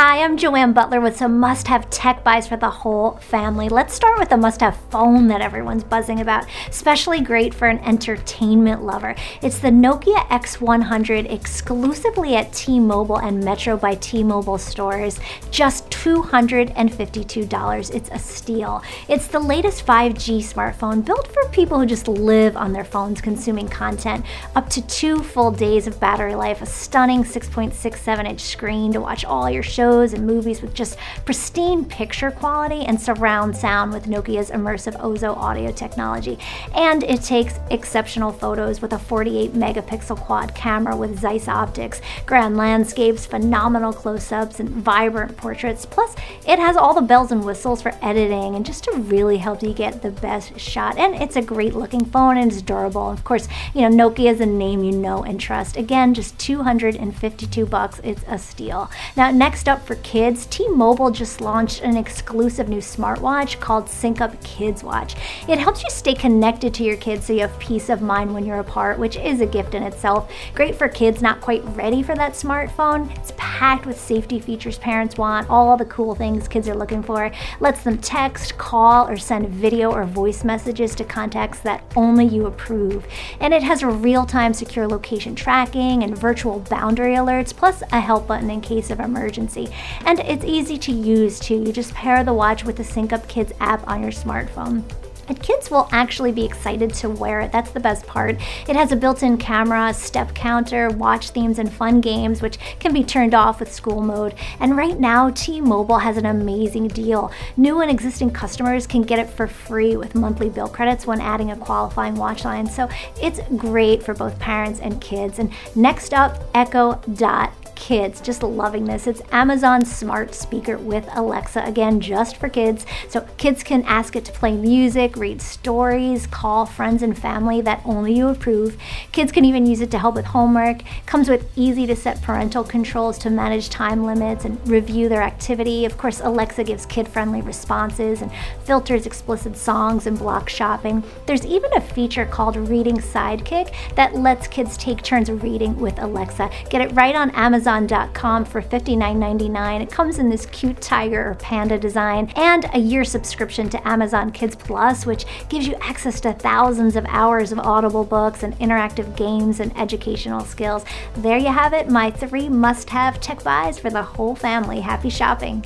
Hi, I'm Joanne Butler with some must have tech buys for the whole family. Let's start with the must have phone that everyone's buzzing about, especially great for an entertainment lover. It's the Nokia X100 exclusively at T Mobile and Metro by T Mobile stores, just $252. It's a steal. It's the latest 5G smartphone built for people who just live on their phones consuming content. Up to two full days of battery life, a stunning 6.67 inch screen to watch all your shows shows and movies with just pristine picture quality and surround sound with Nokia's immersive Ozo audio technology. And it takes exceptional photos with a 48 megapixel quad camera with Zeiss optics, grand landscapes, phenomenal close ups, and vibrant portraits. Plus, it has all the bells and whistles for editing and just to really help you get the best shot. And it's a great looking phone and it's durable. Of course, you know, Nokia is a name you know and trust. Again, just 252 bucks. It's a steal. Now, next up for kids, T-Mobile just launched an exclusive new smartwatch called Sync Up Kids Watch. It helps you stay connected to your kids so you have peace of mind when you're apart, which is a gift in itself. Great for kids not quite ready for that smartphone. It's packed with safety features parents want, all the cool things kids are looking for. Lets them text, call, or send video or voice messages to contacts that only you approve. And it has real-time secure location tracking and virtual boundary alerts, plus a help button in case of emergency. And it's easy to use too. You just pair the watch with the Sync Up Kids app on your smartphone. And kids will actually be excited to wear it. That's the best part. It has a built-in camera, step counter, watch themes, and fun games, which can be turned off with school mode. And right now, T-Mobile has an amazing deal. New and existing customers can get it for free with monthly bill credits when adding a qualifying watch line. So it's great for both parents and kids. And next up, Echo Dot kids. Just loving this. It's Amazon smart speaker with Alexa, again, just for kids. So kids can ask it to play music, read stories, call friends and family that only you approve. Kids can even use it to help with homework. Comes with easy to set parental controls to manage time limits and review their activity. Of course, Alexa gives kid-friendly responses and filters explicit songs and block shopping. There's even a feature called Reading Sidekick that lets kids take turns reading with Alexa. Get it right on Amazon Amazon.com for $59.99. It comes in this cute tiger or panda design and a year subscription to Amazon Kids Plus, which gives you access to thousands of hours of Audible books and interactive games and educational skills. There you have it, my three must have tech buys for the whole family. Happy shopping!